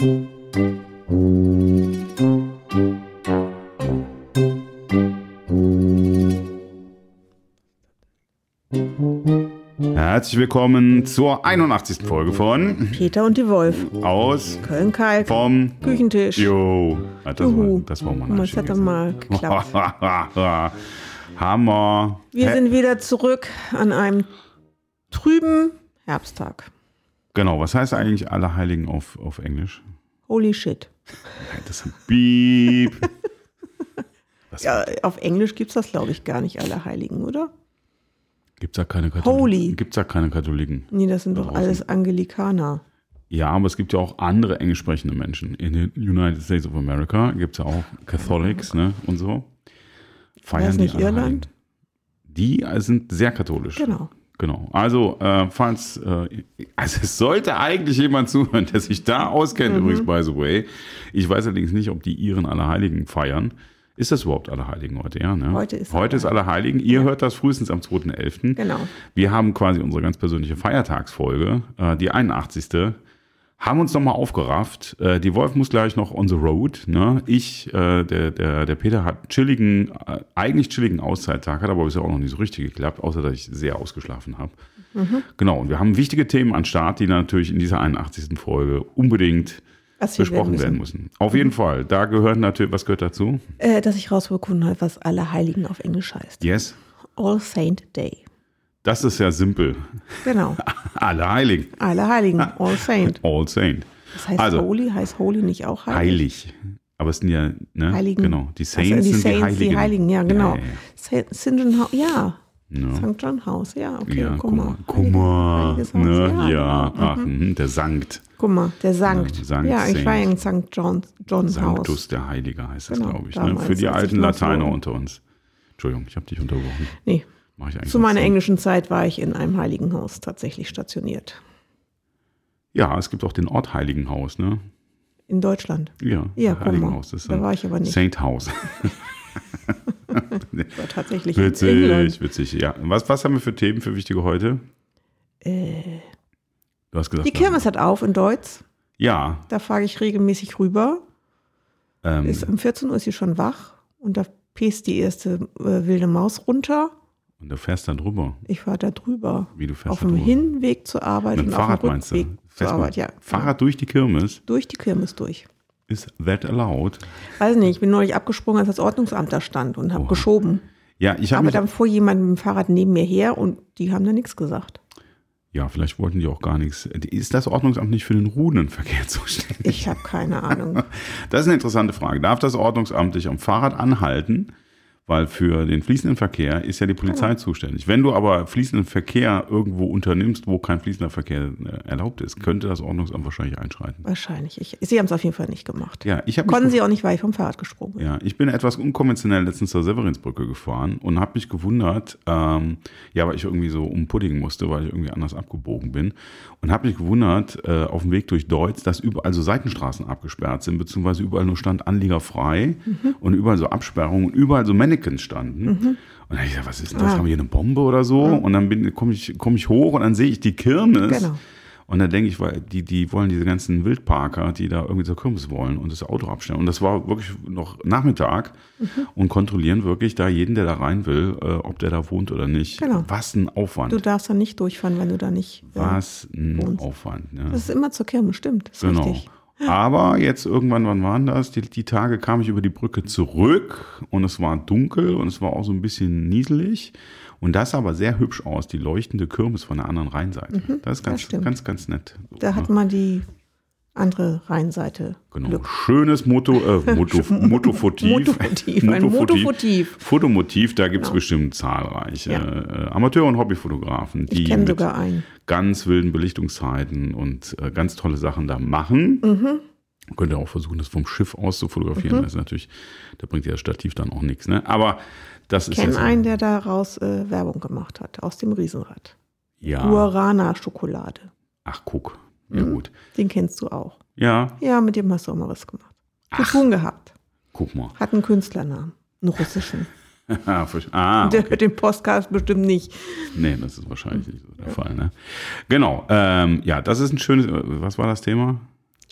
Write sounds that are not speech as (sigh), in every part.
Herzlich willkommen zur 81. Folge von Peter und die Wolf. Aus Köln-Kalk. vom Küchentisch. Jo. Das, war, Juhu. das war mal Es hat dann mal geklappt. (laughs) Hammer. Wir Hä? sind wieder zurück an einem trüben Herbsttag. Genau, was heißt eigentlich Allerheiligen auf, auf Englisch? Holy shit. Das ist Beep. Das (laughs) Ja, auf Englisch gibt es das, glaube ich, gar nicht, alle Heiligen, oder? Gibt's da keine Katholiken? Holy. Gibt's da keine Katholiken? Nee, das sind doch draußen. alles Angelikaner. Ja, aber es gibt ja auch andere englisch sprechende Menschen. In den United States of America gibt es ja auch Catholics ne, und so. War das nicht Allerheiligen. Irland? Die sind sehr katholisch. Genau. Genau. Also, äh, falls, äh, also es sollte eigentlich jemand zuhören, der sich da auskennt, Mhm. übrigens, by the way. Ich weiß allerdings nicht, ob die ihren Allerheiligen feiern. Ist das überhaupt Allerheiligen heute? Ja, ne? Heute ist heute ist Allerheiligen. Ihr hört das frühestens am 2.11. Genau. Wir haben quasi unsere ganz persönliche Feiertagsfolge, äh, die 81. Haben uns nochmal aufgerafft. Äh, die Wolf muss gleich noch on the road. Ne? Ich, äh, der, der, der Peter hat chilligen, äh, eigentlich chilligen Auszeittag, hat aber bisher auch noch nicht so richtig geklappt, außer dass ich sehr ausgeschlafen habe. Genau, und wir haben wichtige Themen an Start, die natürlich in dieser 81. Folge unbedingt besprochen werden müssen. Auf jeden Fall, da gehört natürlich, was gehört dazu? Äh, dass ich rausbekommen habe, was alle Heiligen auf Englisch heißt. Yes. All Saint Day. Das ist ja simpel. Genau. (laughs) Alle Heiligen. Alle Heiligen. All Saint. (laughs) All Saint. Das heißt Also- Holy, heißt Holy nicht auch heilig? heilig. Aber es sind ja, ne? Heiligen. Genau. Die Also Saints die sind Saints, die Heiligen. die Heiligen, ja, genau. Ja, St. John House, ja. ja, St. John House, ja, okay, ja guck mal. Guck mal. Heiliges Haus, Ne? ja, Ja, genau. ach, mhm, der Sankt. Guck mal, der Sankt. Ja, Sankt, ja, ich war Saint. in St. John, John's Sanctus, Haus. der Heilige heißt das, Genau, glaube ich. Ne? Für die alten Lateiner unter uns. Entschuldigung, ich habe dich unterbrochen. Nee, Mach ich eigentlich zu meiner nie. englischen Zeit war ich in einem Heiligenhaus tatsächlich stationiert. Ja, es gibt auch den Ort Heiligenhaus, ne? In Deutschland. Ja, Ja. Heiligenhaus. Ist Da war ich aber nicht. Saint House. (laughs) (laughs) War tatsächlich in England. Witzig, witzig. Ja, was, was haben wir für Themen für wichtige heute? Äh, Du hast gesagt. die Kirmes hat auf in Deutsch. Ja, Da fahre ich regelmäßig rüber. ähm, Ist, um 14 Uhr ist sie schon wach und da pest die erste äh, wilde Maus runter. Und du fährst da drüber. Ich fahre da drüber. Wie du fährst Auf dem. Hinweg zur Arbeit Mit dem und Fahrrad auf dem meinst du? Zur Arbeit, ja. Fahrrad durch die Kirmes? Durch die Kirmes durch. Ist that allowed? Weiß nicht, ich bin neulich abgesprungen, als das Ordnungsamt da stand und habe geschoben. Ja, ich habe Aber dann fuhr jemand mit dem Fahrrad neben mir her und die haben da nichts gesagt. Ja, vielleicht wollten die auch gar nichts. Ist das Ordnungsamt nicht für den Ruhenverkehr zuständig? Ich habe keine Ahnung. (laughs) Das ist eine interessante Frage. Darf das Ordnungsamt dich am Fahrrad anhalten? Weil für den fließenden Verkehr ist ja die Polizei zuständig. Wenn du aber fließenden Verkehr irgendwo unternimmst, wo kein fließender Verkehr äh, erlaubt ist, könnte das Ordnungsamt wahrscheinlich einschreiten. Wahrscheinlich. Ich, sie haben es auf jeden Fall nicht gemacht. Ja, ich Konnten sie auch nicht, weil ich vom Fahrrad gesprungen bin. Ja, ich bin etwas unkonventionell letztens zur Severinsbrücke gefahren und habe mich gewundert, ähm, ja, weil ich irgendwie so umpuddingen musste, weil ich irgendwie anders abgebogen bin und habe mich gewundert äh, auf dem Weg durch Deutz, dass überall so Seitenstraßen abgesperrt sind, beziehungsweise überall nur stand Anlieger frei und überall so Absperrungen und überall so Mannequins standen. Und dann hab ich gesagt, was ist denn das? Ah. Haben wir hier eine Bombe oder so? Und dann komme ich, komm ich hoch und dann sehe ich die Kirmes. Genau. Und dann denke ich, weil die, die wollen diese ganzen Wildparker, die da irgendwie zur Kirmes wollen und das Auto abstellen. Und das war wirklich noch Nachmittag Mhm. und kontrollieren wirklich da jeden, der da rein will, äh, ob der da wohnt oder nicht. Genau. Was ein Aufwand. Du darfst dann nicht durchfahren, wenn du da nicht. äh, Was ein wohnst. Aufwand. Ne? Das ist immer zur Kirmes, stimmt. Genau. richtig. Aber jetzt irgendwann, wann waren das? Die, die Tage kam ich über die Brücke zurück und es war dunkel und es war auch so ein bisschen nieselig. Und das sah aber sehr hübsch aus, die leuchtende Kirmes von der anderen Rheinseite. das ist ganz, Mhm, stimmt. ganz, ganz nett. Da hat man die andere Rheinseite. Genau. Glück. Schönes Moto, äh, (laughs) Moto, Motofotiv. (laughs) Motofotiv, ein Motofotiv. Fotomotiv, da gibt es Genau. bestimmt zahlreiche Ja. äh, Amateur- und Hobbyfotografen, die Ich kenne mit ganz wilden Belichtungszeiten und äh, ganz tolle Sachen da machen. Mhm. Könnt ihr auch versuchen, das vom Schiff aus zu fotografieren. Das ist natürlich, da bringt ja das Stativ dann auch nichts. Ne? Aber das Ich ist kenne jetzt- einen, der daraus äh, Werbung gemacht hat, aus dem Riesenrad. Ja. Guarana Schokolade. Ach, guck. Ja, gut. Den kennst du auch. Ja, Ja, mit dem hast du auch mal was gemacht. Zu tun gehabt. guck mal. Hat einen Künstlernamen. Einen russischen. (laughs) ah, ah, Der okay. hört den Podcast bestimmt nicht. Nee, das ist wahrscheinlich nicht so der Fall. Ne? Genau. Ähm, ja, das ist ein schönes. äh, Was war das Thema?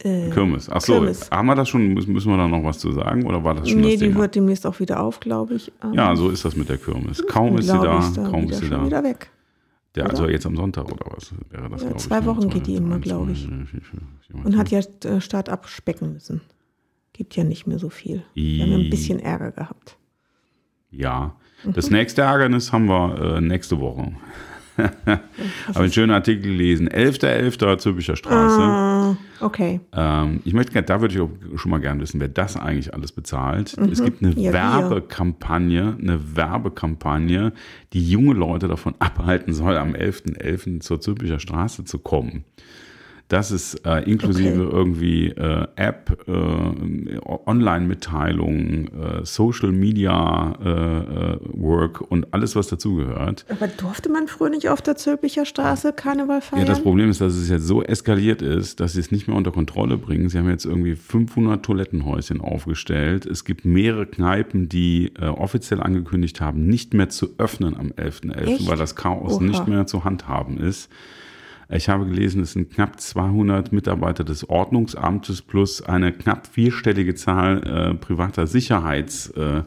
Äh, Kirmes. Ach so, Kirmes. haben wir das schon? Müssen wir da noch was zu sagen? Oder war das schon nee, das die Thema? hört demnächst auch wieder auf, glaube ich. Ähm, Ja, so ist das mit der Kirmes. Kaum ist sie da, kaum ist sie da. Wieder weg. Der, oder? also jetzt am Sonntag oder was wäre das, Ja, zwei ich. ne? Wochen geht die immer, glaube ich. Und hat ja äh, Start abspecken müssen. Gibt ja nicht mehr so viel. Wir haben ein bisschen Ärger gehabt. Ja. Mhm. Das nächste Ärgernis haben wir äh, nächste Woche. (laughs) Habe einen schönen Artikel gelesen. 11.11. Züricher Straße. Ah, okay. Ähm, ich möchte gerne, da würde ich auch schon mal gerne wissen, wer das eigentlich alles bezahlt. Es gibt eine Mhm. Ja. Werbekampagne, eine Werbekampagne, die junge Leute davon abhalten soll, am 11.11. zur Zülpicher Straße zu kommen. Das ist äh, inklusive Okay. irgendwie äh, App, äh, Online-Mitteilungen, äh, Social Media äh, äh, Work und alles, was dazugehört. Aber durfte man früher nicht auf der Zülpicher Straße Karneval feiern? Ja, das Problem ist, dass es jetzt so eskaliert ist, dass sie es nicht mehr unter Kontrolle bringen. Sie haben jetzt irgendwie 500 Toilettenhäuschen aufgestellt. Es gibt mehrere Kneipen, die äh, offiziell angekündigt haben, nicht mehr zu öffnen am 11.11., Echt? weil das Chaos Oha. nicht mehr zu handhaben ist. Ich habe gelesen, es sind knapp 200 Mitarbeiter des Ordnungsamtes plus eine knapp vierstellige Zahl äh, privater Sicherheits, äh,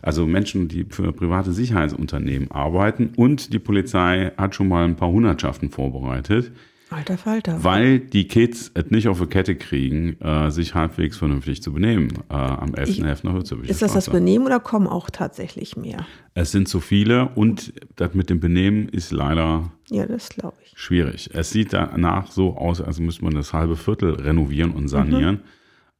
also Menschen, die für private Sicherheitsunternehmen arbeiten. Und die Polizei hat schon mal ein paar Hundertschaften vorbereitet, Alter Falter. weil die Kids es nicht auf die Kette kriegen, äh, sich halbwegs vernünftig zu benehmen äh, am 11.11. nach Hützebicher Ist das das Straße. Benehmen oder kommen auch tatsächlich mehr? Es sind zu viele und das mit dem Benehmen ist leider Ja, das glaube ich. schwierig. Es sieht danach so aus, als müsste man das halbe Viertel renovieren und sanieren.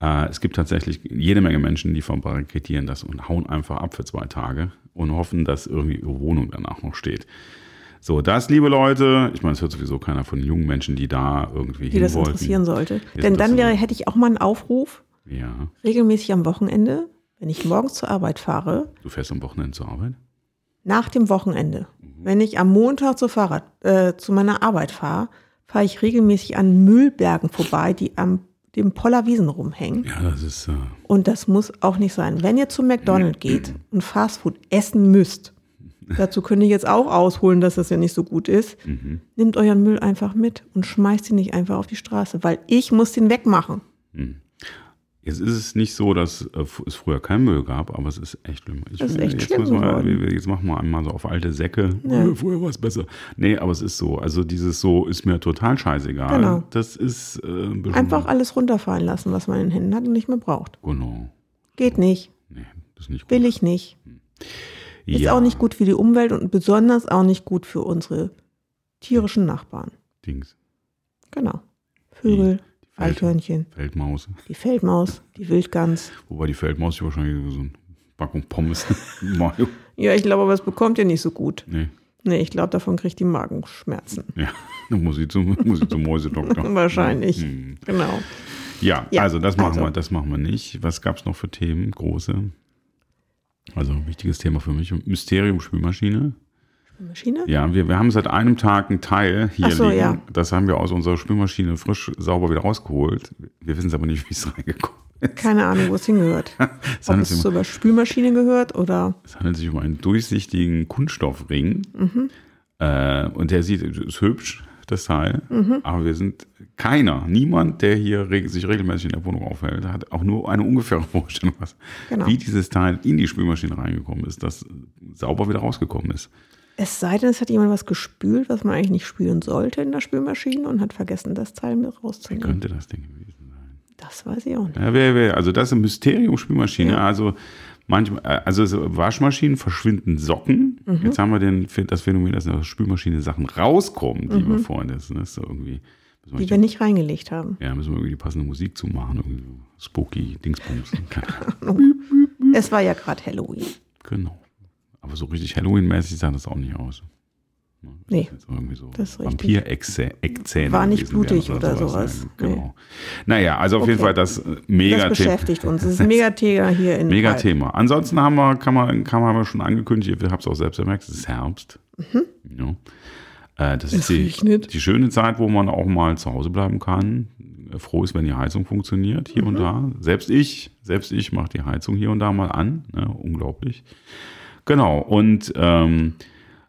Äh, es gibt tatsächlich jede Menge Menschen, die verbarrikadieren das und hauen einfach ab für zwei Tage und hoffen, dass irgendwie ihre Wohnung danach noch steht. So, das, liebe Leute, ich meine, es hört sowieso keiner von jungen Menschen, die da irgendwie Die das wollten. interessieren sollte. das Denn dann wäre, hätte ich auch mal einen Aufruf, Ja, regelmäßig am Wochenende, wenn ich morgens zur Arbeit fahre, du fährst am Wochenende zur Arbeit? nach dem Wochenende, Mhm. wenn ich am Montag zur Fahrrad, äh, zu meiner Arbeit fahre, fahre ich regelmäßig an Müllbergen vorbei, die am dem Pollerwiesen rumhängen. Ja, das ist, äh, Und das muss auch nicht sein. Wenn ihr zum McDonald's geht und Fastfood essen müsst, dazu könnte ich jetzt auch ausholen, dass das ja nicht so gut ist, mhm. nehmt euren Müll einfach mit und schmeißt ihn nicht einfach auf die Straße, weil ich muss den wegmachen. Jetzt ist es nicht so, dass äh, es früher keinen Müll gab, aber es ist echt schlimm. Ich, Das ist echt jetzt schlimm wir, Jetzt machen wir einmal so auf alte Säcke. Ja. Früher war es besser. Nee, aber es ist so. Also dieses so ist mir total scheißegal. Genau. Das ist äh. Einfach alles runterfallen lassen, was man in den Händen hat und nicht mehr braucht. Genau. Geht nicht. Nee, das ist nicht gut. Will ich nicht. Ist ja, auch nicht gut für die Umwelt und besonders auch nicht gut für unsere tierischen Nachbarn. Dings. Genau. Vögel, Die Feld- Eichhörnchen, Feldmaus. die Feldmaus, die Wildgans. Wobei die Feldmaus ja wahrscheinlich so ein Packung Pommes. (laughs) Ja, ich glaube, aber es bekommt ihr nicht so gut. Nee. Nee, ich glaube, davon kriegt die Magenschmerzen. Ja, (laughs) dann muss ich zum, muss ich zum Mäusedoktor. (laughs) Wahrscheinlich. Hm. Genau. Ja, Ja, also das machen also. wir, das machen wir nicht. Was gab es noch für Themen? Große. Also ein wichtiges Thema für mich. Mysterium Spülmaschine. Maschine? Ja, wir, wir haben seit einem Tag ein Teil hier so, liegen. ja. Das haben wir aus unserer Spülmaschine frisch sauber wieder rausgeholt. Wir wissen es aber nicht, wie es reingekommen ist. Keine Ahnung, wo es hingehört. (laughs) Es Ob es um, zur Spülmaschine gehört oder. es handelt sich um einen durchsichtigen Kunststoffring. Mhm. Äh, und der sieht, ist hübsch, das Teil. Mhm. Aber wir sind keiner, niemand, der hier reg sich regelmäßig in der Wohnung aufhält, hat auch nur eine ungefähre (laughs) Vorstellung, was, Genau. wie dieses Teil in die Spülmaschine reingekommen ist, das sauber wieder rausgekommen ist. Es sei denn, es hat jemand was gespült, was man eigentlich nicht spülen sollte in der Spülmaschine und hat vergessen, das Teil mit rauszunehmen. Könnte das Ding gewesen sein. Das weiß ich auch nicht. Ja, wer, wer, also das ist ein Mysterium Spülmaschine. Also manchmal, äh, also so Waschmaschinen verschwinden Socken. Mhm. Jetzt haben wir den, das Phänomen, dass in der Spülmaschine Sachen rauskommen, liebe Freunde. Das ist so irgendwie. wir Mhm. Die nicht- wir nicht reingelegt haben. ja, müssen wir irgendwie die passende Musik zumachen. Irgendwie so spooky Dingsbums. (laughs) Es war ja gerade Halloween. genau. Aber so richtig Halloween-mäßig sah das auch nicht aus. Ne, das Nee, jetzt irgendwie so das. Vampir-Eckzähne. War nicht blutig oder sowas. Ja, genau. Naja, also auf jeden Okay. Fall das äh, mega das Thema. beschäftigt uns. Das ist (laughs) ein Mega-Thema hier in Mega Wald. Thema. Ansonsten haben wir, kann man, kann man schon angekündigt, ihr habt es auch selbst gemerkt, es ist Herbst. Ja. Äh, das Es ist die, die schöne Zeit, wo man auch mal zu Hause bleiben kann. Äh, Froh ist, wenn die Heizung funktioniert, hier und da. Selbst ich, selbst ich mache die Heizung hier und da mal an. Ne? Unglaublich. Genau. Und ähm,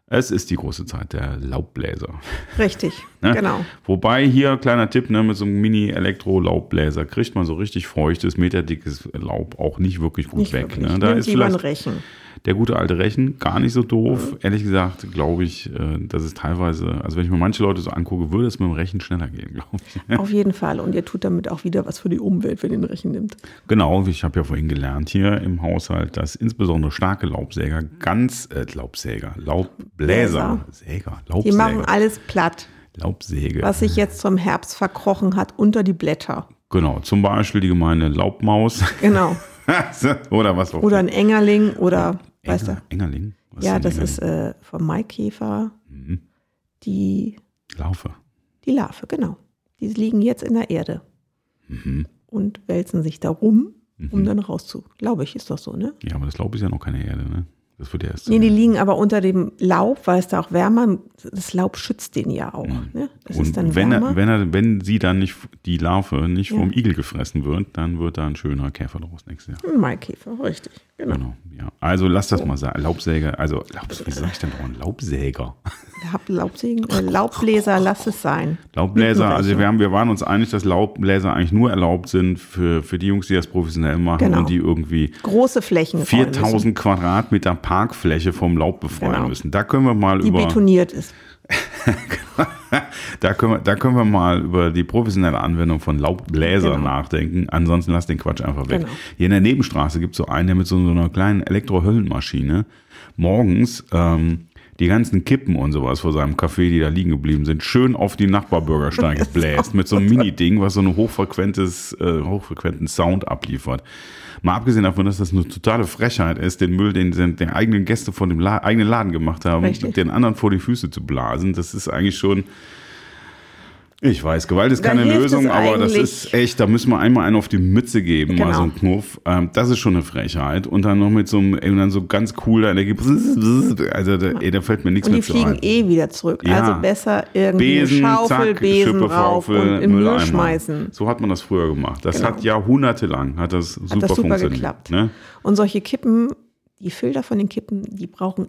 es ist die große Zeit der Laubbläser. Richtig. (laughs) Ne? Genau. Wobei hier, kleiner Tipp, ne, mit so einem Mini-Elektro-Laubbläser kriegt man so richtig feuchtes, meterdickes Laub auch nicht wirklich gut Nicht weg. wirklich. Ne? Da Nimmt ist vielleicht Rechen. Der gute alte Rechen gar nicht so doof. Ehrlich gesagt, glaube ich, äh, dass es teilweise, also wenn ich mir manche Leute so angucke, würde es mit dem Rechen schneller gehen, glaube ich. (laughs) Auf jeden Fall. Und ihr tut damit auch wieder was für die Umwelt, wenn ihr den Rechen nimmt. Genau, ich habe ja vorhin gelernt hier im Haushalt, dass insbesondere starke Laubsäger ganz, äh, Laubsäger, Laubbläser, Säger, Die machen Laubsäger, alles platt, Laubsäge. was sich jetzt zum Herbst verkrochen hat unter die Blätter. Genau, zum Beispiel die gemeine Laubmaus Genau. (laughs) oder was auch Oder ein Engerling oder, weißt du, Enger, Engerling? Was ja, denn das Engerling? ist äh, vom Maikäfer Mhm. die, Laufe. die Larve, genau. Die liegen jetzt in der Erde Mhm. und wälzen sich da rum, um dann rauszu. Glaube ich, ist doch so, ne? Ja, aber das Laub ist ja noch keine Erde, ne? Das wird ja erst. Nee, die liegen aber unter dem Laub, weil es da auch wärmer, das Laub schützt den ja auch. Ne? Das Mhm. und ist dann wenn, wärmer. er, wenn, er, wenn sie dann nicht, die Larve nicht Ja. vom Igel gefressen wird, dann wird da ein schöner Käfer draus nächstes Jahr. Ein Maikäfer, richtig. Genau. Genau, ja. Also lass das mal sagen. Laubsäger, also Laub, wie sag ich denn dauernd? Laubsäger. Hab Laubsägen, (laughs) äh, Laubbläser, lass es sein. Laubbläser, also wir, haben, wir waren uns einig, dass Laubbläser eigentlich nur erlaubt sind für, für die Jungs, die das professionell machen Genau. und die irgendwie Große Flächen. räumen müssen, 4000 Quadratmeter Parkfläche vom Laub befreien Genau. müssen. Da können wir mal Die über betoniert ist. (laughs) da können, wir, da können wir mal über die professionelle Anwendung von Laubbläsern Genau. nachdenken. Ansonsten lass den Quatsch einfach weg. Genau. Hier in der Nebenstraße gibt es so einen, der mit so, so einer kleinen Elektrohöllenmaschine morgens ähm, die ganzen Kippen und sowas vor seinem Café, die da liegen geblieben sind, schön auf die Nachbarbürgersteige (laughs) bläst. Mit so einem Mini-Ding, was so ein hochfrequentes, äh, hochfrequenten Sound abliefert. Mal abgesehen davon, dass das eine totale Frechheit ist, den Müll, den den, den eigenen Gäste von dem La eigenen Laden gemacht haben, Richtig. den anderen vor die Füße zu blasen. Das ist eigentlich schon. Ich weiß, Gewalt ist keine Lösung, aber das ist echt, da müssen wir einmal einen auf die Mütze geben, mal Genau. so einen Knuff. Ähm, das ist schon eine Frechheit. Und dann noch mit so einem, und dann so ganz cool, da also da, ey, da fällt mir nichts Und die mehr zu fliegen ein. eh wieder zurück. Ja. Also besser irgendwie Besen, Schaufel, zack, Besen Schippe, rauf Schaufel, und im Müll Mülleimer. schmeißen. So hat man das früher gemacht. Das Genau. hat jahrhundertelang, hat das super, Hat das super funktioniert. geklappt. Ne? Und solche Kippen, die Filter von den Kippen, die brauchen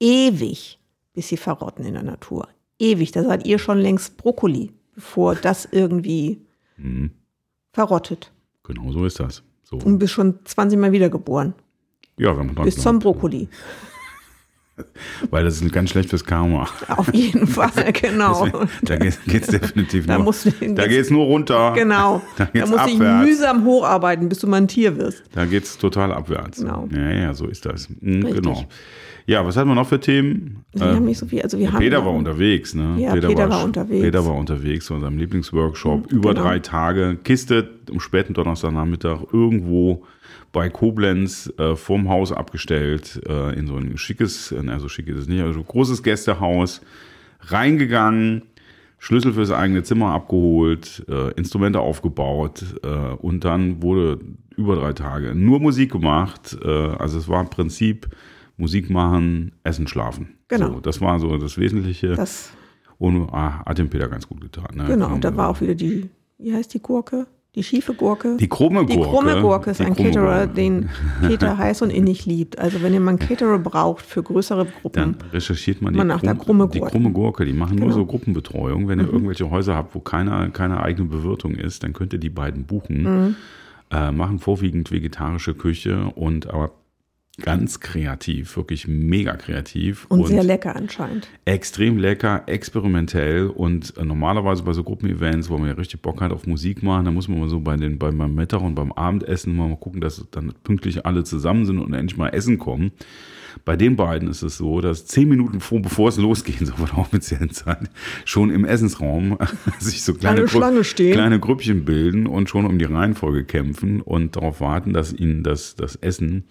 ewig, bis sie verrotten in der Natur. Ewig. Da seid ihr schon längst Brokkoli, bevor das irgendwie Mhm. verrottet. Genau so ist das. So. Und bist schon 20 Mal wiedergeboren. Ja, wenn man Bis zum. Brokkoli. (laughs) Weil das ist ganz schlecht fürs Karma. Auf jeden (laughs) Fall, genau. Da geht es definitiv Da nur. musst da geht es nur runter. Genau. (laughs) Da Da geht's musst du dich abwärts. mühsam hocharbeiten, bis du mal ein Tier wirst. Da geht es total abwärts. Genau. Ja, ja, so ist das. Mhm, genau. Ja, was hatten wir noch für Themen? Wir haben nicht so viel. Also wir haben Peter war unterwegs, ne? Ja, Peter war unterwegs. Peter war unterwegs zu unserem Lieblingsworkshop. Über genau. drei Tage. Kiste am späten Donnerstagnachmittag irgendwo bei Koblenz äh, vorm Haus abgestellt. Äh, in so ein schickes, also schick ist es nicht, also großes Gästehaus. Reingegangen. Schlüssel fürs eigene Zimmer abgeholt, äh, Instrumente aufgebaut äh, und dann wurde über drei Tage nur Musik gemacht. Äh, also es war im Prinzip Musik machen, essen, schlafen. Genau. So, das war so das Wesentliche. Das, und ah, hat dem Peter ganz gut getan. Ne? genau, Kam, da war auch wieder die, wie heißt die Gurke? Die schiefe Gurke. die krumme Die Gurke. krumme Gurke ist Die ein Caterer, Gurke. den Peter (laughs) heiß und innig liebt. Also wenn ihr mal einen Caterer braucht für größere Dann Gruppen, recherchiert man die, Man nach der krumm- krumme die Gurke. krumme Gurke. Die machen nur Genau. so Gruppenbetreuung. Wenn ihr irgendwelche Häuser habt, wo keine, keine eigene Bewirtung ist, dann könnt ihr die beiden buchen. Mhm. Äh, machen vorwiegend vegetarische Küche und aber ganz kreativ, wirklich mega kreativ. und, sehr lecker anscheinend. extrem lecker, experimentell und äh, normalerweise bei so Gruppenevents, wo man ja richtig Bock hat auf Musik machen, da muss man mal so bei den, bei, beim Mittag und beim Abendessen mal gucken, dass dann pünktlich alle zusammen sind und endlich mal essen kommen. Bei den beiden ist es so, dass zehn Minuten vor, bevor es losgeht, (laughs) so von der offiziellen Zeit, schon im Essensraum (laughs) sich so kleine, Eine Schlange stehen. kleine Grüppchen bilden und schon um die Reihenfolge kämpfen und darauf warten, dass ihnen das, das Essen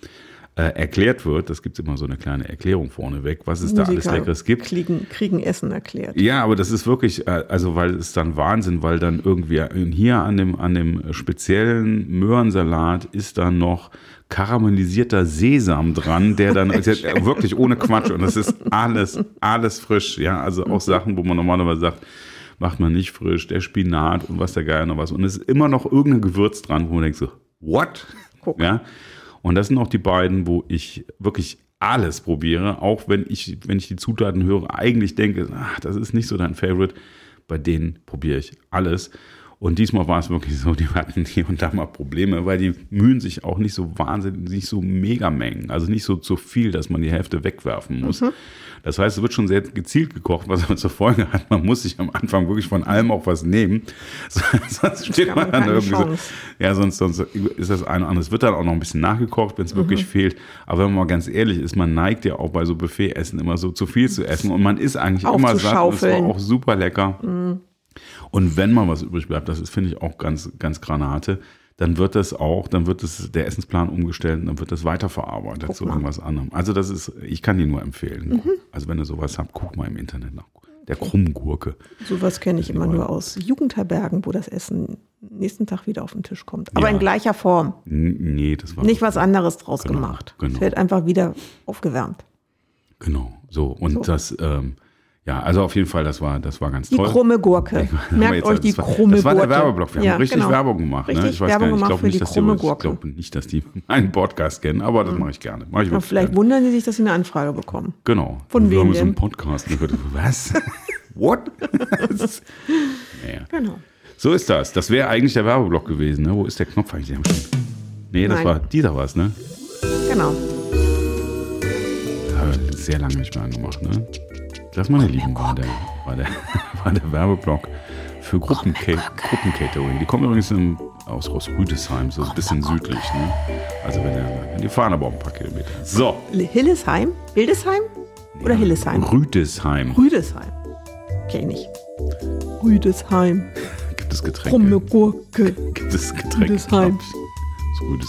äh, erklärt wird. Das gibt immer so eine kleine Erklärung vorneweg, was es da alles Musiker Leckeres gibt. Kriegen, kriegen Essen erklärt. Ja, aber das ist wirklich, äh, also weil es dann Wahnsinn, weil dann irgendwie hier an dem, an dem speziellen Möhrensalat ist dann noch karamellisierter Sesam dran, der dann (laughs) wirklich ohne Quatsch und das ist alles, alles frisch, ja, also auch Sachen, wo man normalerweise sagt, macht man nicht frisch, der Spinat und was der Geier noch was und es ist immer noch irgendein Gewürz dran, wo man denkt so, what? Guck. Ja, und das sind auch die beiden, wo ich wirklich alles probiere, auch wenn ich, wenn ich die Zutaten höre, eigentlich denke, ach, das ist nicht so dein Favorite. bei denen probiere ich alles. Und diesmal war es wirklich so, (laughs) die hatten hier und da mal Probleme, weil die mühen sich auch nicht so wahnsinnig, nicht so Megamengen, also nicht so zu viel, dass man die Hälfte wegwerfen muss. Mhm. Das heißt, es wird schon sehr gezielt gekocht, was aber zur Folge hat, man muss sich am Anfang wirklich von allem auch was nehmen. (laughs) sonst steht man man dann irgendwie so, Chance. ja, sonst, sonst ist das eine oder andere. Es wird dann auch noch ein bisschen nachgekocht, wenn es wirklich Mhm. fehlt. Aber wenn man mal ganz ehrlich ist, man neigt ja auch bei so Buffet-Essen immer so zu viel zu essen und man ist eigentlich immer satt es war auch super lecker. Und wenn mal was übrig bleibt, das ist, finde ich, auch ganz, ganz Granate, dann wird das auch, dann wird das, der Essensplan umgestellt und dann wird das weiterverarbeitet Guck zu mal. Mhm. irgendwas anderem. Also das ist, ich kann dir nur empfehlen. Also wenn du sowas habt, guck mal im Internet nach. Der Krummgurke. Sowas kenne ich immer nur aus Jugendherbergen, wo das Essen nächsten Tag wieder auf den Tisch kommt. Aber Ja. in gleicher Form. Nee, das war. Nicht was anderes draus Genau, gemacht. genau. Es wird einfach wieder aufgewärmt. Genau, so. Und So. das, ähm, ja, also auf jeden Fall, das war, das war ganz Die toll. krumme Gurke. Haben wir Merkt jetzt- euch die war, krumme Das war der Gurke. Werbeblock. Wir haben Ja, richtig genau. Werbung gemacht. ne? Richtig Ich weiß Werbung gar nicht, ich glaube nicht, die dass die, krumme ich Gurke. glaube nicht, dass die (laughs) meinen Podcast kennen, aber das mache ich gerne. Mach ich Aber vielleicht gerne. wundern sie sich, dass sie eine Anfrage bekommen. Genau. Von Wir wem haben so einen? Podcast. Dachte, Was? (laughs) What? Ist- naja. Genau. So ist das. Das wäre eigentlich der Werbeblock gewesen. Ne? Wo ist der Knopf eigentlich? Haben wir Nee, das Nein. war dieser was, ne? Genau. Haben wir sehr lange nicht mehr angemacht, ne? Das, meine Lieben, war der, war der, (laughs) war der Werbeblock für Gruppenca Gruppencatering. Die kommen übrigens im, aus, aus Rüdesheim, so ein bisschen südlich, ne? Also wenn, ihr- wenn die fahren aber auch ein paar Kilometer. So. Hillesheim? Hildesheim? Oder Hillesheim? Rüdesheim. Rüdesheim. Kenn ich nicht. Rüdesheim. (laughs) Gibt es Getränke? Krumme Gurke. (laughs) Gibt es Getränke? Rüdesheim.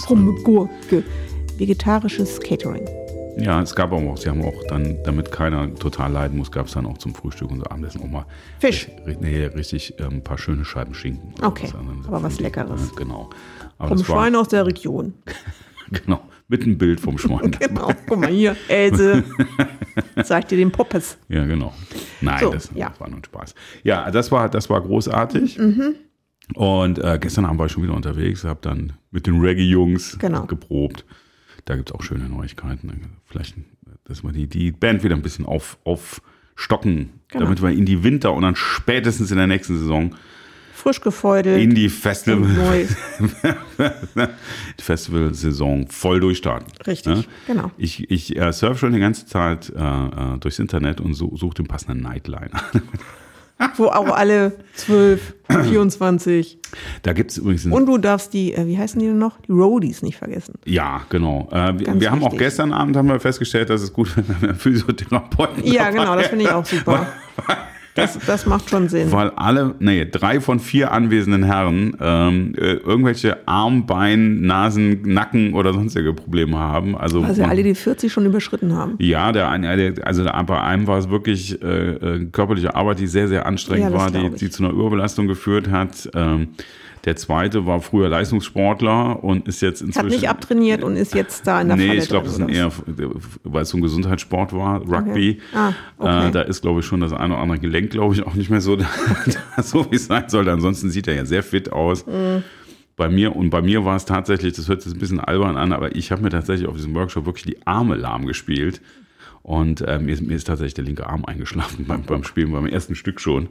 Krumme Gurke. Vegetarisches Catering. Ja, es gab aber auch, sie haben auch dann, damit keiner total leiden muss, gab es dann auch zum Frühstück und so Abendessen auch mal Fisch. Nee, richtig ähm, ein paar schöne Scheiben Schinken. Okay, anderes. aber was Leckeres. Ja, genau. Aber Vom das war, Schwein aus der Region. (laughs) genau, mit einem Bild vom Schwein. (laughs) Genau. Guck mal hier, Else. (laughs) Zeig dir den Poppes. ja, genau. Nein, So, das, ja. das war nur ein Spaß. Ja, das war, das war großartig. Mhm. Und äh, gestern Abend war ich schon wieder unterwegs, habe dann mit den Reggae-Jungs Genau. geprobt. Da gibt es auch schöne Neuigkeiten. Vielleicht, dass wir die, die Band wieder ein bisschen auf, aufstocken, Genau. damit wir in die Winter und dann spätestens in der nächsten Saison Frisch gefeudelt. in die Festival. (laughs) Festival-Saison voll durchstarten. Richtig, Ne? genau. Ich, ich äh, surfe schon die ganze Zeit äh, äh, durchs Internet und so, suche den passenden Nightliner. (laughs) Wo auch alle 12, 24. da gibt es übrigens Und du darfst die, äh, wie heißen die denn noch? Die Roadies nicht vergessen. Ja, genau. Äh, wir wir haben auch wichtig. gestern Abend haben wir festgestellt, dass es gut ist, wenn wir Physiotherapeuten Ja, genau, das finde ich auch (laughs) super. Das, das macht schon Sinn. Weil alle, nee, drei von vier anwesenden Herren ähm, äh, irgendwelche Arm, Bein, Nasen, Nacken oder sonstige Probleme haben. Also, Weil sie alle die 40 schon überschritten haben. ja, der eine, der, also bei einem war es wirklich äh, äh, körperliche Arbeit, die sehr, sehr anstrengend Ja, war, die, die zu einer Überbelastung geführt hat. Ähm, der zweite war früher Leistungssportler und ist jetzt Hat inzwischen. nicht abtrainiert und ist jetzt da in der Nee, Falle ich glaube, das oder eher, weil es so ein Gesundheitssport war, Rugby. Ah, okay. äh, da ist, glaube ich, schon das eine oder andere Gelenk, glaube ich, auch nicht mehr so, (laughs) so wie es sein sollte. Ansonsten sieht er ja sehr fit aus. Mhm. Bei mir, und bei mir war es tatsächlich, das hört sich ein bisschen albern an, aber ich habe mir tatsächlich auf diesem Workshop wirklich die Arme lahm gespielt. Und äh, mir, ist, mir ist tatsächlich der linke Arm eingeschlafen (laughs) beim, beim Spielen, beim ersten Stück schon.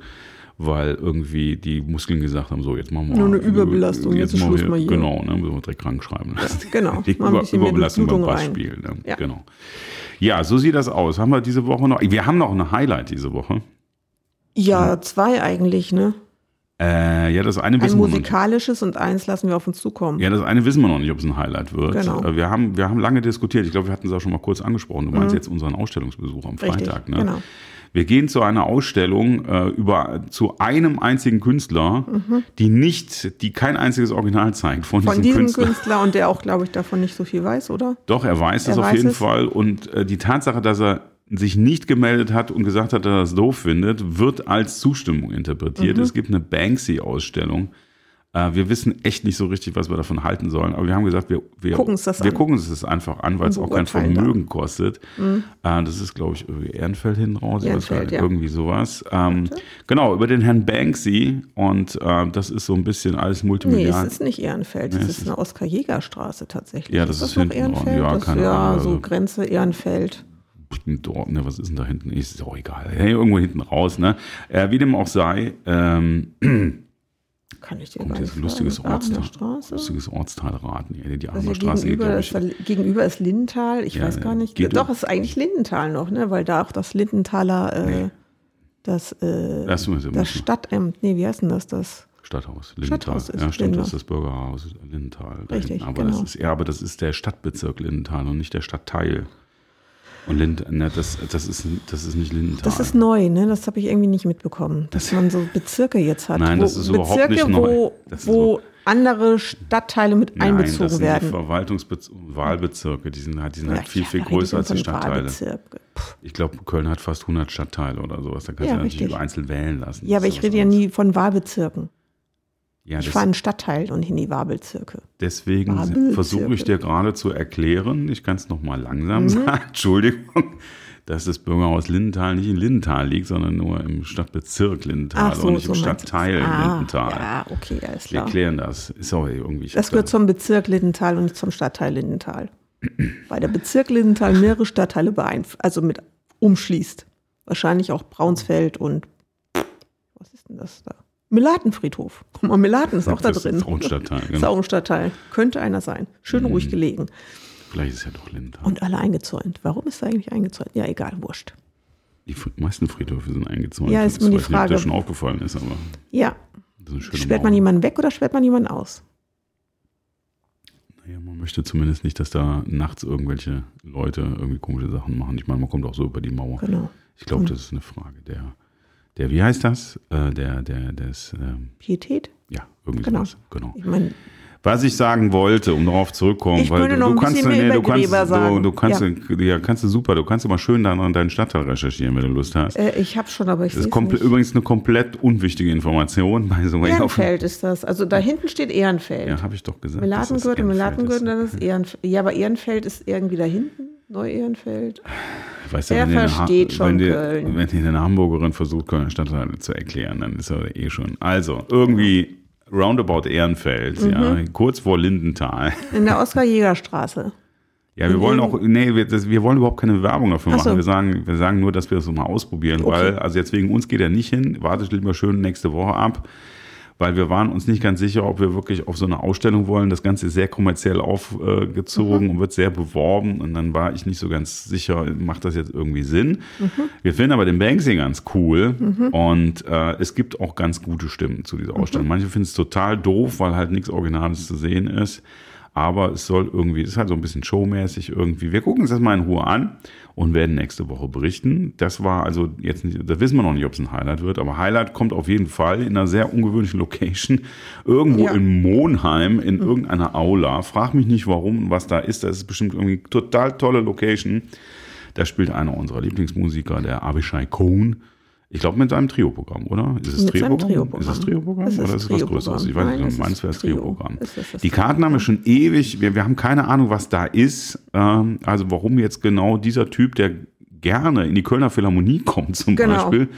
Weil irgendwie die Muskeln gesagt haben, so jetzt machen wir Nur eine Überbelastung, jetzt machen Schluss wir- mal hier. Genau, ne, müssen wir direkt krank schreiben lassen. genau. Die Über Überbelastung beim. Passspiel. Ne? Ja. Genau. Ja, so sieht das aus. Haben wir diese Woche noch? Wir haben noch ein Highlight diese Woche. Ja, zwei eigentlich, ne? Äh, ja, das eine Ein wissen wir noch nicht. musikalisches und eins lassen wir auf uns zukommen. Ja, das eine wissen wir noch nicht, ob es ein Highlight wird. Genau. Äh, Wir haben, wir haben lange diskutiert. Ich glaube, wir hatten es auch schon mal kurz angesprochen. Du meinst jetzt unseren Ausstellungsbesuch am Mhm. Richtig, Freitag. Ne? genau. Wir gehen zu einer Ausstellung äh, über zu einem einzigen Künstler, die nicht, die kein einziges Original zeigt von, Mhm. Von diesem Künstler. Künstler und der auch, glaube ich, davon nicht so viel weiß, oder? Doch, er weiß es Er auf weiß jeden es. Fall. Und äh, die Tatsache, dass er sich nicht gemeldet hat und gesagt hat, dass er das doof findet, wird als Zustimmung Mhm. interpretiert. Es gibt eine Banksy-Ausstellung. Äh, wir wissen echt nicht so richtig, was wir davon halten sollen. Aber wir haben gesagt, wir, wir Gucken uns das wir an. gucken das einfach an, weil es auch kein Vermögen kostet. Äh, das ist, glaube ich, irgendwie Ehrenfeld hinten raus. Ehrenfeld, ja. Irgendwie sowas. Ähm, genau, über den Herrn Banksy. Und äh, das ist so ein bisschen alles Nee, multimedial. es ist nicht Ehrenfeld, Nee, es es ist eine Oskar-Jäger-Straße tatsächlich. Ja, das ist noch hinten dran. Ehrenfeld? Ja, das, keine ja Ahnung, so also- Grenze Ehrenfeld. Dort, ne, was ist denn da hinten? Ist auch egal. Hey, irgendwo hinten raus, ne? Äh, wie dem auch sei, ähm, Kann ich dir kommt jetzt nicht ein lustiges, Ortsteil, lustiges Ortsteil raten. Ja, die Also Aachener Straße geht, gegenüber, glaube ist, gegenüber ist Lindenthal. Ich Ja, weiß gar nicht. geht Doch, es ist eigentlich Lindenthal noch, ne? Weil da auch das Lindenthaler, äh, Nee. das, äh, Das das Stadtamt, nee, wie heißt denn das? Das Stadthaus, Lindenthal. Stadthaus ist ja, stimmt, das ist das Bürgerhaus Lindenthal. Richtig, aber genau. das ist, ja, aber das ist der Stadtbezirk Lindenthal und nicht der Stadtteil. Und Lind, ne, das, das, ist, das ist nicht Lindenthal. Das ist neu, ne? Das habe ich irgendwie nicht mitbekommen, dass man so Bezirke jetzt hat. Nein, wo, das ist überhaupt Bezirke, nicht neu. wo, Das wo andere Stadtteile mit Nein, das einbezogen sind werden. die Verwaltungsbez Wahlbezirke. Die sind halt, die sind Ja, halt viel, viel größer als die Stadtteile. Ich glaube, Köln hat fast 100 Stadtteile oder sowas. Da kannst Ja, du natürlich einzeln wählen lassen. Ja, aber Das ich rede ja nie von Wahlbezirken. Ja, Ich fahre in Stadtteil und in die Wahlbezirke. deswegen versuche ich dir gerade zu erklären, ich kann es nochmal langsam Mhm. sagen, (laughs) Entschuldigung, dass das Bürgerhaus Lindenthal nicht in Lindenthal liegt, sondern nur im Stadtbezirk Lindenthal und nicht im du das. Stadtteil ah, Lindenthal. Ja, okay, alles Wir klar. klären das. Ist auch irgendwie. Das gehört zum Bezirk Lindenthal und nicht zum Stadtteil Lindenthal. Weil der Bezirk Lindenthal mehrere Stadtteile beeinflusst, also mit umschließt. Wahrscheinlich auch Braunsfeld und was ist denn das da? Melatenfriedhof. Guck mal, Melaten ist auch da das drin. Ist auch ein Stadtteil, Ist genau. auch ein Stadtteil. Könnte einer sein. Schön Mhm. ruhig gelegen. Vielleicht ist es ja doch Lindenthal. Und alle eingezäunt. Warum ist er eigentlich eingezäunt? Ja, egal, wurscht. Die meisten Friedhöfe sind eingezäunt. Ja, ist nur die weiß nicht, ob Frage. das schon aufgefallen ist, aber Ja. ist Sperrt man jemanden weg oder sperrt man jemanden aus? Naja, man möchte zumindest nicht, dass da nachts irgendwelche Leute irgendwie komische Sachen machen. Ich meine, man kommt auch so über die Mauer. Genau. Ich glaube, das ist eine Frage der, der wie heißt das? Äh, der, der, des, ähm, Pietät? ja, irgendwie Genau. sowas. Genau. Ich meine, Was ich sagen wollte, um darauf zurückzukommen, Ich weil du, noch du kannst, nee, du kannst, du, du kannst, Ja. ja. kannst du super, du kannst immer schön dann an deinen Stadtteil recherchieren, wenn du Lust hast. äh, ich habe schon, aber ich Das ist nicht. übrigens eine komplett unwichtige Information. (laughs) Way, auf, Ehrenfeld ist das. Also da hinten steht Ehrenfeld. ja, habe ich doch gesagt. Melatengürtel, Melatengürtel, dann ist Ehrenfeld. Ja, aber Ehrenfeld ist irgendwie da hinten. Neu-Ehrenfeld. Weißt du, Er dir versteht schon wenn dir, Köln. Wenn dir eine Hamburgerin versucht, Kölner Stadtteile zu erklären, dann ist er eh schon. Also, irgendwie roundabout Ehrenfeld, ja, Mhm. kurz vor Lindenthal. In der (laughs) Oskar-Jäger-Straße. Ja, wir wollen auch, nee, wir, das, wir wollen überhaupt keine Werbung dafür Ach machen. so. Wir sagen, wir sagen nur, dass wir es mal ausprobieren, Okay. weil, also jetzt wegen uns geht er nicht hin. Wartet lieber schön nächste Woche ab, weil wir waren uns nicht ganz sicher, ob wir wirklich auf so eine Ausstellung wollen. Das Ganze ist sehr kommerziell aufgezogen Mhm. und wird sehr beworben. Und dann war ich nicht so ganz sicher, macht das jetzt irgendwie Sinn? Mhm. Wir finden aber den Banksy ganz cool und äh, es gibt auch ganz gute Stimmen zu Mhm. dieser Ausstellung. Manche finden es total doof, weil halt nichts Originales zu sehen ist. Aber es soll irgendwie, es ist halt so ein bisschen showmäßig irgendwie. Wir gucken uns das mal in Ruhe an und werden nächste Woche berichten. Das war also jetzt nicht, da wissen wir noch nicht, ob es ein Highlight wird, aber Highlight kommt auf jeden Fall in einer sehr ungewöhnlichen Location. (laughs) Irgendwo Ja. in Monheim, in irgendeiner Aula. Frag mich nicht warum und was da ist. Das ist bestimmt irgendwie total tolle Location. Da spielt einer unserer Lieblingsmusiker, der Avishai Cohn. Ich glaube mit seinem Trio-Programm, oder? Ist es Trio-Programm? Ist es Trio-Programm oder ist es was. Größeres? Ich weiß Nein, nicht, meins wäre das Trio. Trio-Programm. Die Karten haben wir schon ewig. Wir, wir haben keine Ahnung, was da ist. Ähm, also warum jetzt genau dieser Typ, der gerne in die Kölner Philharmonie kommt zum Genau. Beispiel,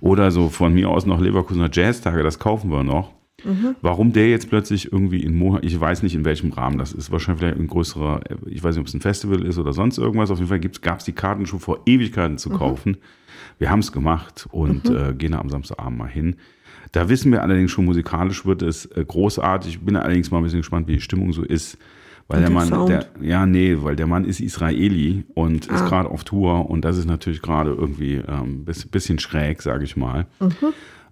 oder so von mir aus noch Leverkusener Jazztage, das kaufen wir noch. Mhm. Warum der jetzt plötzlich irgendwie in Monat, ich weiß nicht in welchem Rahmen das ist, wahrscheinlich vielleicht ein größerer, ich weiß nicht, ob es ein Festival ist oder sonst irgendwas. Auf jeden Fall gab es die Karten schon vor Ewigkeiten Mhm. zu kaufen. Wir haben es gemacht und äh, gehen da am Samstagabend mal hin. Da wissen wir allerdings schon, musikalisch wird es äh, großartig. Ich bin allerdings mal ein bisschen gespannt, wie die Stimmung so ist. Weil der Mann, der, ja, nee, weil der Mann ist Israeli und ist Ah. gerade auf Tour und das ist natürlich gerade irgendwie ähm, bis, bisschen schräg, sage ich mal. Mhm.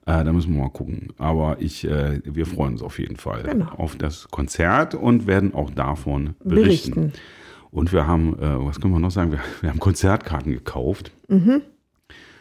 Äh, da müssen wir mal gucken. Aber ich, äh, wir freuen uns auf jeden Fall Genau. auf das Konzert und werden auch davon berichten. Berichten. Und wir haben, äh, was können wir noch sagen? Wir, wir haben Konzertkarten gekauft Mhm.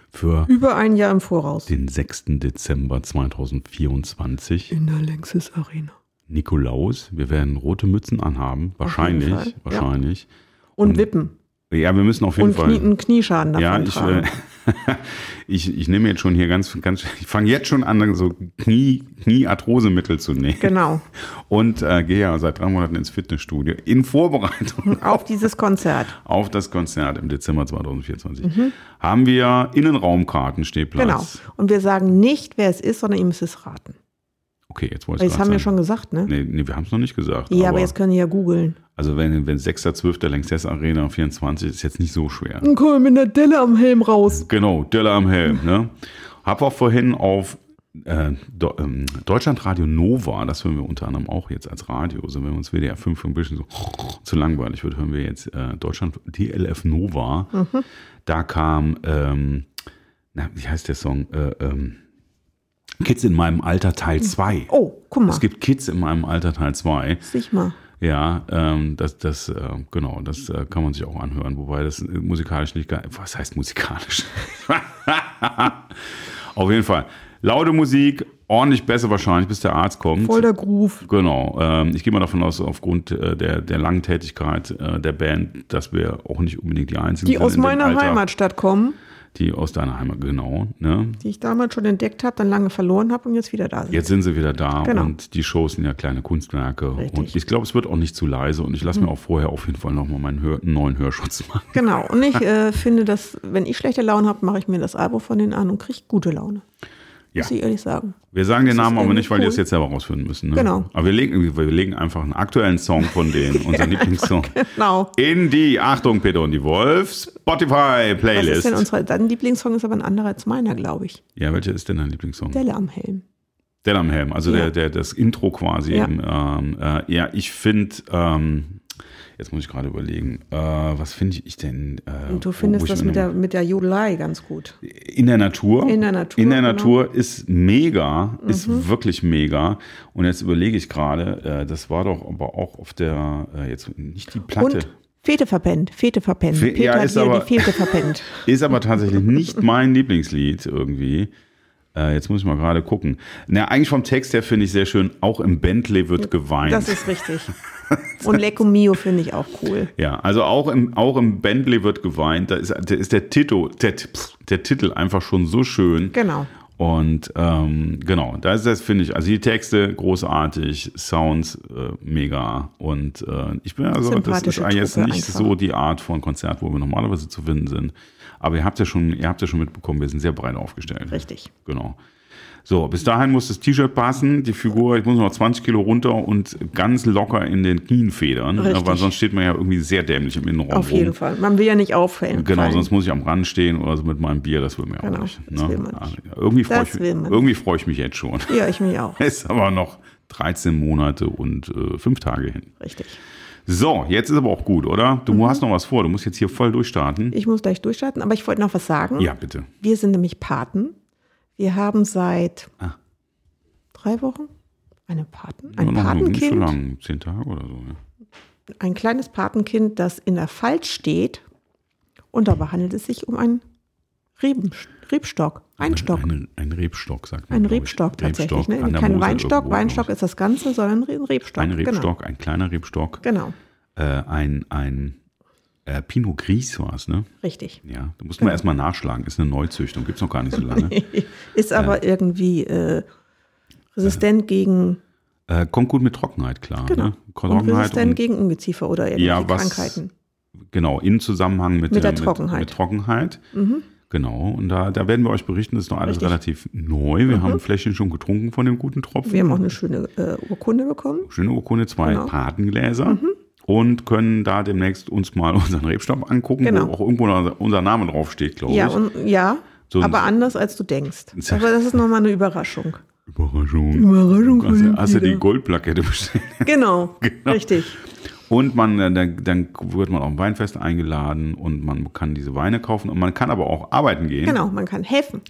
für Über ein Jahr im Voraus. den 6. Dezember 2024. In der Längses Arena. Nikolaus. Wir werden rote Mützen anhaben. Wahrscheinlich. Fall, ja. Wahrscheinlich. Und Wippen. Ja, wir müssen auf jeden Und Fall. Knie, einen Knieschaden davon Ja, ich, tragen. äh, (laughs) ich, ich nehme jetzt schon hier ganz, ganz, ich fange jetzt schon an, so Knie, Kniearthrosemittel zu nehmen. Genau. (laughs) Und äh, gehe ja seit drei Monaten ins Fitnessstudio in Vorbereitung (laughs) Auf dieses Konzert. auf das Konzert im Dezember 2024. Haben wir Innenraumkarten, Stehplatz. Mhm. Genau. Und wir sagen nicht, wer es ist, sondern ihr müsst es raten. Okay, jetzt wollte ich Das haben wir sagen. schon gesagt, ne? Nee, nee wir haben es noch nicht gesagt. ja, aber, jetzt können die ja googeln. Also wenn, wenn 6.12. Lanxess Arena 24 ist jetzt nicht so schwer. Dann kommen wir mit einer Delle am Helm raus. Genau, Döller am Helm. Ne? Hab auch vorhin auf äh, Do, ähm, Deutschlandradio Nova, das hören wir unter anderem auch jetzt als Radio. Also wenn uns WDR 5 ein bisschen so zu langweilig wird, hören wir jetzt äh, Deutschland DLF Nova. Da kam, ähm, na, wie heißt der Song? Äh, ähm, Kids in meinem Alter Teil 2. Oh, guck mal. Es gibt Kids in meinem Alter Teil 2. Sich mal. Ja, ähm, das, das, äh, genau, das äh, kann man sich auch anhören, wobei das äh, musikalisch nicht geil. Was heißt musikalisch? (laughs) Auf jeden Fall. Laute Musik, ordentlich besser wahrscheinlich, bis der Arzt kommt. Voll der Groove. Genau. Ähm, ich gehe mal davon aus, aufgrund äh, der, der langen Tätigkeit äh, der Band, dass wir auch nicht unbedingt die einzigen Die sind aus in dem meiner Heimatstadt kommen, Die aus deiner Heimat, genau. Ne? die ich damals schon entdeckt habe, dann lange verloren habe und jetzt wieder da sind. Jetzt sind sie wieder da Genau. und die Shows sind ja kleine Kunstwerke. Richtig. Und ich glaube, es wird auch nicht zu leise und ich lasse mir auch vorher auf jeden Fall nochmal meinen Hör neuen Hörschutz machen. Genau. Und ich (laughs) äh, finde, dass, wenn ich schlechte Laune habe, mache ich mir das Album von denen an und kriege gute Laune. Ja. Muss ich ehrlich sagen. Wir sagen den Das ist Namen aber nicht, weil die cool. das jetzt selber rausfinden müssen. Ne? Genau. Aber wir legen, wir legen einfach einen aktuellen Song von denen, (laughs) unseren Lieblingssong, Genau. in die, Achtung, Peter und die Wolf, Was Spotify-Playlist. ist denn unsere, dein Lieblingssong ist aber ein anderer als meiner, glaube ich. Ja, welcher ist denn dein Lieblingssong? Delle am Helm. Der am Helm, also Ja. der, der, das Intro quasi. Ja. Eben, ähm, äh, ja, ich finde, ähm, jetzt muss ich gerade überlegen, äh, was finde ich denn? Äh, Und du findest das mit der, mit der Jodelei ganz gut. In der Natur. In der Natur, In der genau. Natur ist mega, Mhm. ist wirklich mega. Und jetzt überlege ich gerade, äh, das war doch aber auch auf der, äh, jetzt nicht die Platte. Und Fete verpennt, Fete verpennt. Fe- Peter ja, hat ist wieder aber- die Fete verpennt. (laughs) Ist aber tatsächlich nicht mein Lieblingslied irgendwie. Äh, jetzt muss ich mal gerade gucken. Na, eigentlich vom Text her finde ich sehr schön, auch im Bentley wird geweint. Das ist richtig. (laughs) Und Lecco Mio finde ich auch cool. Ja, also auch im, auch im Bentley wird geweint. Da ist, da ist der, Titel, der, der Titel einfach schon so schön. Genau. Und ähm, genau, da ist das, finde ich, also die Texte großartig, Sounds äh, mega. Und äh, ich bin also, das ist jetzt nicht einfach. so die Art von Konzert, wo wir normalerweise zu finden sind. Aber ihr habt ja schon, ihr habt ja schon mitbekommen, wir sind sehr breit aufgestellt. Richtig. Genau. So, bis dahin muss das T-Shirt passen, die Figur, ich muss noch 20 Kilo runter und ganz locker in den Knien federn, Richtig. weil sonst steht man ja irgendwie sehr dämlich im Innenraum Auf rum. jeden Fall. Man will ja nicht auffallen. Genau, fallen. sonst muss ich am Rand stehen oder so mit meinem Bier, das will mir Genau, auch nicht. das will man Ah, nicht. Irgendwie freue ich, irgendwie freu ich mich jetzt schon. Ja, ich mich auch. (laughs) Ist aber noch 13 Monate und äh, fünf Tage hin. Richtig. So, jetzt ist aber auch gut, oder? Du Mhm. hast noch was vor, du musst jetzt hier voll durchstarten. Ich muss gleich durchstarten, aber ich wollte noch was sagen. ja, bitte. Wir sind nämlich Paten. Wir haben seit Ah. drei Wochen eine Paten, ein Nur noch nicht so Patenkind, lang, zehn Tage oder so. Ja. ein kleines Patenkind, das in der Falz steht. Und dabei handelt es sich um einen Reben, Rebstock, Weinstock. Ein, ein Rebstock, sagt man. Ein glaub ich. Rebstock tatsächlich. Rebstock ne? der Kein Mosel Weinstock. Weinstock ist das Ganze, sondern ein Rebstock. Ein Rebstock, ein kleiner Rebstock. Genau, genau. Äh, ein ein äh, Pinot Gris war es, ne? richtig. Ja, da muss Genau. man erstmal nachschlagen. Ist eine Neuzüchtung, gibt es noch gar nicht so lange. (laughs) Ist aber irgendwie äh, resistent gegen, äh, kommt gut mit Trockenheit klar. genau. Ne? Und Trockenheit resistent und, gegen Ungeziefer oder irgendwelche Ja, was- Krankheiten. genau, in Zusammenhang mit, Mit der äh, Trockenheit. Mhm. Mit, Trockenheit. Genau, und da, da werden wir euch berichten, das ist noch alles Richtig. Mhm. relativ neu. Wir haben ein Fläschchen schon getrunken von dem guten Tropfen. Wir haben auch eine schöne äh, Urkunde bekommen. Schöne Urkunde, zwei Genau. Patengläser. Und können da demnächst uns mal (laughs) unseren Rebstock angucken, Genau. wo auch irgendwo unser, Name draufsteht, glaube Ja, ich. und, ja So aber anders als du denkst. (laughs) Aber das ist nochmal eine Überraschung. Überraschung. Überraschung du- hast du die Goldplakette bestellt? Genau, (laughs) richtig. Und man, äh, dann, dann wird man auf ein Weinfest eingeladen und man kann diese Weine kaufen und man kann aber auch arbeiten gehen. Genau, man kann helfen.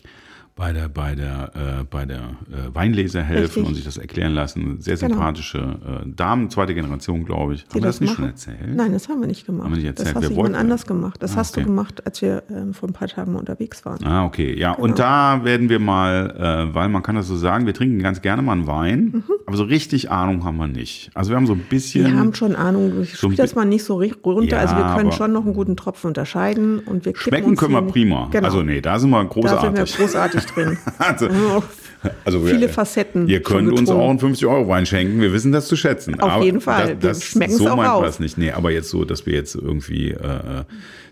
Bei der, bei der, äh, bei der äh, Weinlese helfen Richtig. und sich das erklären lassen. Sehr Genau. sympathische äh, Damen, zweite Generation, glaube ich. Haben die wir das nicht schon machen. erzählt? Nein, das haben wir nicht gemacht. Haben wir nicht erzählt. Das hast Wir du jemand anders gemacht. Das Ah, hast okay. du gemacht, als wir ähm, vor ein paar Tagen unterwegs waren. Ah, okay. Ja, Genau. und da werden wir mal, äh, weil man kann das so sagen, wir trinken ganz gerne mal einen Wein, aber so richtig Ahnung haben wir nicht. Also wir haben so ein bisschen. Wir haben schon Ahnung, ich So spiele das mal nicht so richtig runter. Ja, also wir können schon noch einen guten Tropfen unterscheiden und wir Schmecken können wir nicht- prima. Genau. Also nee, da sind wir da sind wir großartig. Drin. (laughs) Also, also Viele Facetten Ihr könnt uns auch einen 50-Euro-Wein schenken. Wir wissen das zu schätzen. Auf aber jeden Fall. Das, das, schmecken's so auch meint man raus. das nicht. Nee, aber jetzt so, dass wir jetzt irgendwie äh,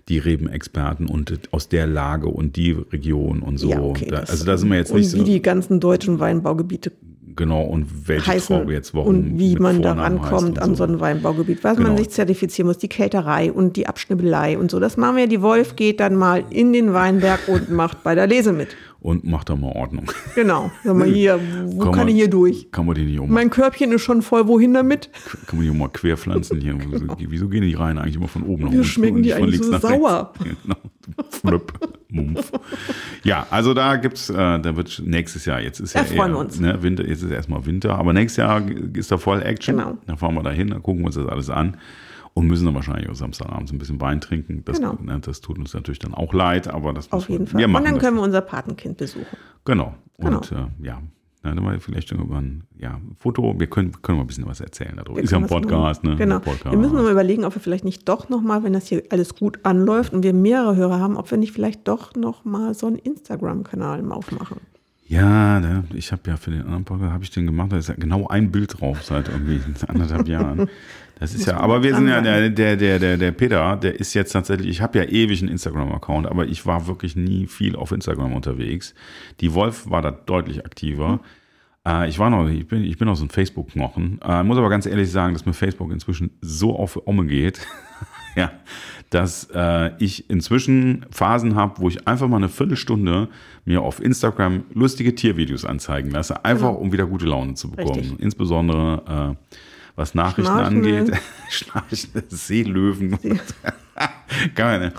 die Rebenexperten und aus der Lage und die Region und so. ja, okay, da, also da sind wir jetzt nicht wie so. die ganzen deutschen Weinbaugebiete Genau, und welche heißen Traube jetzt warum und wie man da rankommt an so. ein Weinbaugebiet, was Genau. man sich zertifizieren muss, die Kälterei und die Abschnibbelei und so. Das machen wir. Die Wolf geht dann mal in den Weinberg und macht bei der Lese mit. Und macht da mal Ordnung. Genau. Sag mal hier, wo Kann kann, man- ich hier durch? Kann man die nicht um, Mein Körbchen ist schon voll, wohin damit? kann man die auch mal querpflanzen hier? (laughs) Wieso, wieso gehen die rein eigentlich immer von oben nach Wir unten schmecken und die eigentlich so sauer. (laughs) Genau. Flöpp. Mumpf. Ja, also da gibt's, äh, da wird nächstes Jahr, jetzt ist ja eher, wir uns. Ne, Winter, jetzt ist erstmal Winter, aber nächstes Jahr ist da voll Action. Genau. Da fahren wir da hin, da gucken wir uns das alles an und müssen dann wahrscheinlich auch Samstagabends ein bisschen Wein trinken. Das, Genau. ne, das tut uns natürlich dann auch leid, aber das Auf jeden wir, Fall. wir Und machen dann das. können wir unser Patenkind besuchen. Genau. Genau. Und äh, ja, dann mal vielleicht über ein ja, Foto. Wir können, können mal ein bisschen was erzählen darüber. Wir Ist ja ein Podcast, ne? Genau. Podcast. Wir müssen mal überlegen, ob wir vielleicht nicht doch nochmal, wenn das hier alles gut anläuft und wir mehrere Hörer haben, ob wir nicht vielleicht doch nochmal so einen Instagram-Kanal aufmachen. Ja, ne, ich habe ja für den anderen Podcast, habe ich den gemacht, da ist ja genau ein Bild drauf seit irgendwie (laughs) anderthalb Jahren. Das ist ja, aber wir sind ja, der, der, der, der, der Peter, der ist jetzt tatsächlich, ich habe ja ewig einen Instagram-Account, aber ich war wirklich nie viel auf Instagram unterwegs. Die Wolf war da deutlich aktiver. Äh, ich war noch, ich bin, ich bin noch so ein Facebook-Knochen. Äh, muss aber ganz ehrlich sagen, dass mir Facebook inzwischen so auf Omme geht. Ja, dass äh, ich inzwischen Phasen habe, wo ich einfach mal eine Viertelstunde mir auf Instagram lustige Tiervideos anzeigen lasse, einfach Genau. um wieder gute Laune zu bekommen. Richtig. Insbesondere äh, was Nachrichten Schnarchende. angeht. (laughs) Schnarchende Seelöwen. Kann man, ne?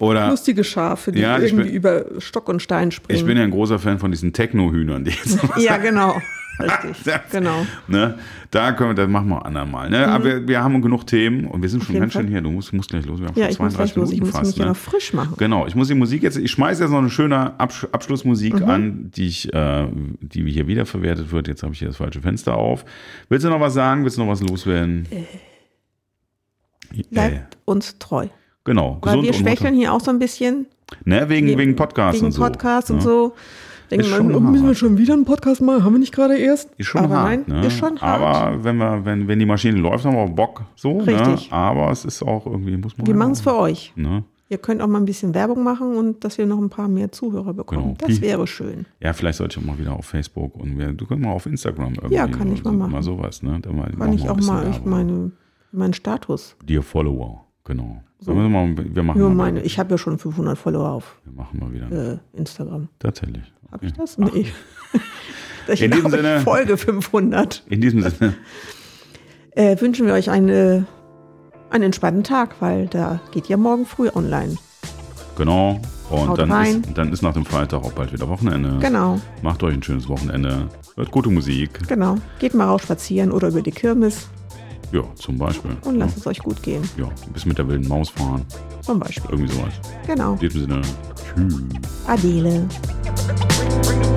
Oder Lustige Schafe, die Ja, irgendwie bin- über Stock und Stein springen. ich bin ja ein großer Fan von diesen Techno-Hühnern, die jetzt (laughs) ja, genau. (laughs) Richtig. (laughs) Das- genau. Ne? Da können wir, das machen wir andermal. Ne? Aber wir, wir haben genug Themen und wir sind schon ganz schön hier. Du musst, musst gleich los. Wir haben Ja, schon ich muss 32 gleich los. Ich Minuten muss fast. mich ja ne? noch frisch machen. Genau, ich muss die Musik jetzt, ich schmeiße jetzt noch eine schöne Absch Abschlussmusik Mhm. an, die ich, äh, die hier wiederverwertet wird. Jetzt habe ich hier das falsche Fenster auf. Willst du noch was sagen? Willst du noch was loswerden? Äh. Bleibt uns treu. Genau, Weil wir schwächeln hier auch so ein bisschen. Ne, wegen, Wir- wegen Podcast wegen und so. Podcast und ne? so. Denken wir, oh, müssen wir schon wieder einen Podcast machen? Haben wir nicht gerade erst? Ist schon Aber hart, nein, ne? ist schon hart. Aber wenn wir, wenn, wenn die Maschine läuft, haben wir auch Bock so. Richtig. Ne? Aber es ist auch irgendwie, muss man. wir machen es für euch. Ne? Ihr könnt auch mal ein bisschen Werbung machen und dass wir noch ein paar mehr Zuhörer bekommen. Genau. Das wäre schön. Ja, vielleicht sollte ich auch mal wieder auf Facebook und wir, du kannst mal auf Instagram irgendwie. Ja, kann ich mal so, machen. Mal sowas, ne? Da mal, Kann ich auch mal ich meine, meinen Status. Dear Follower, genau. So. Wir, mal, wir machen Ja, mal, meine, ich habe ja schon 500 Follower auf wir machen mal wieder. äh, Instagram. Tatsächlich. Habe ich Okay. das? Nee. (laughs) Ich In diesem Sinne- Folge 500. In diesem Sinne, (laughs) Äh, wünschen wir euch eine, einen entspannten Tag, weil da geht ja morgen früh online. genau. Und dann ist, dann ist nach dem Freitag auch bald wieder Wochenende. Genau, Macht euch ein schönes Wochenende. Hört gute Musik. genau. Geht mal raus spazieren oder über die Kirmes Ja, zum Beispiel. und lasst es euch gut gehen. Ja, bis mit der wilden Maus fahren. Zum Beispiel. Irgendwie sowas. Genau. In diesem Sinne, tschüss. Adele. Bring the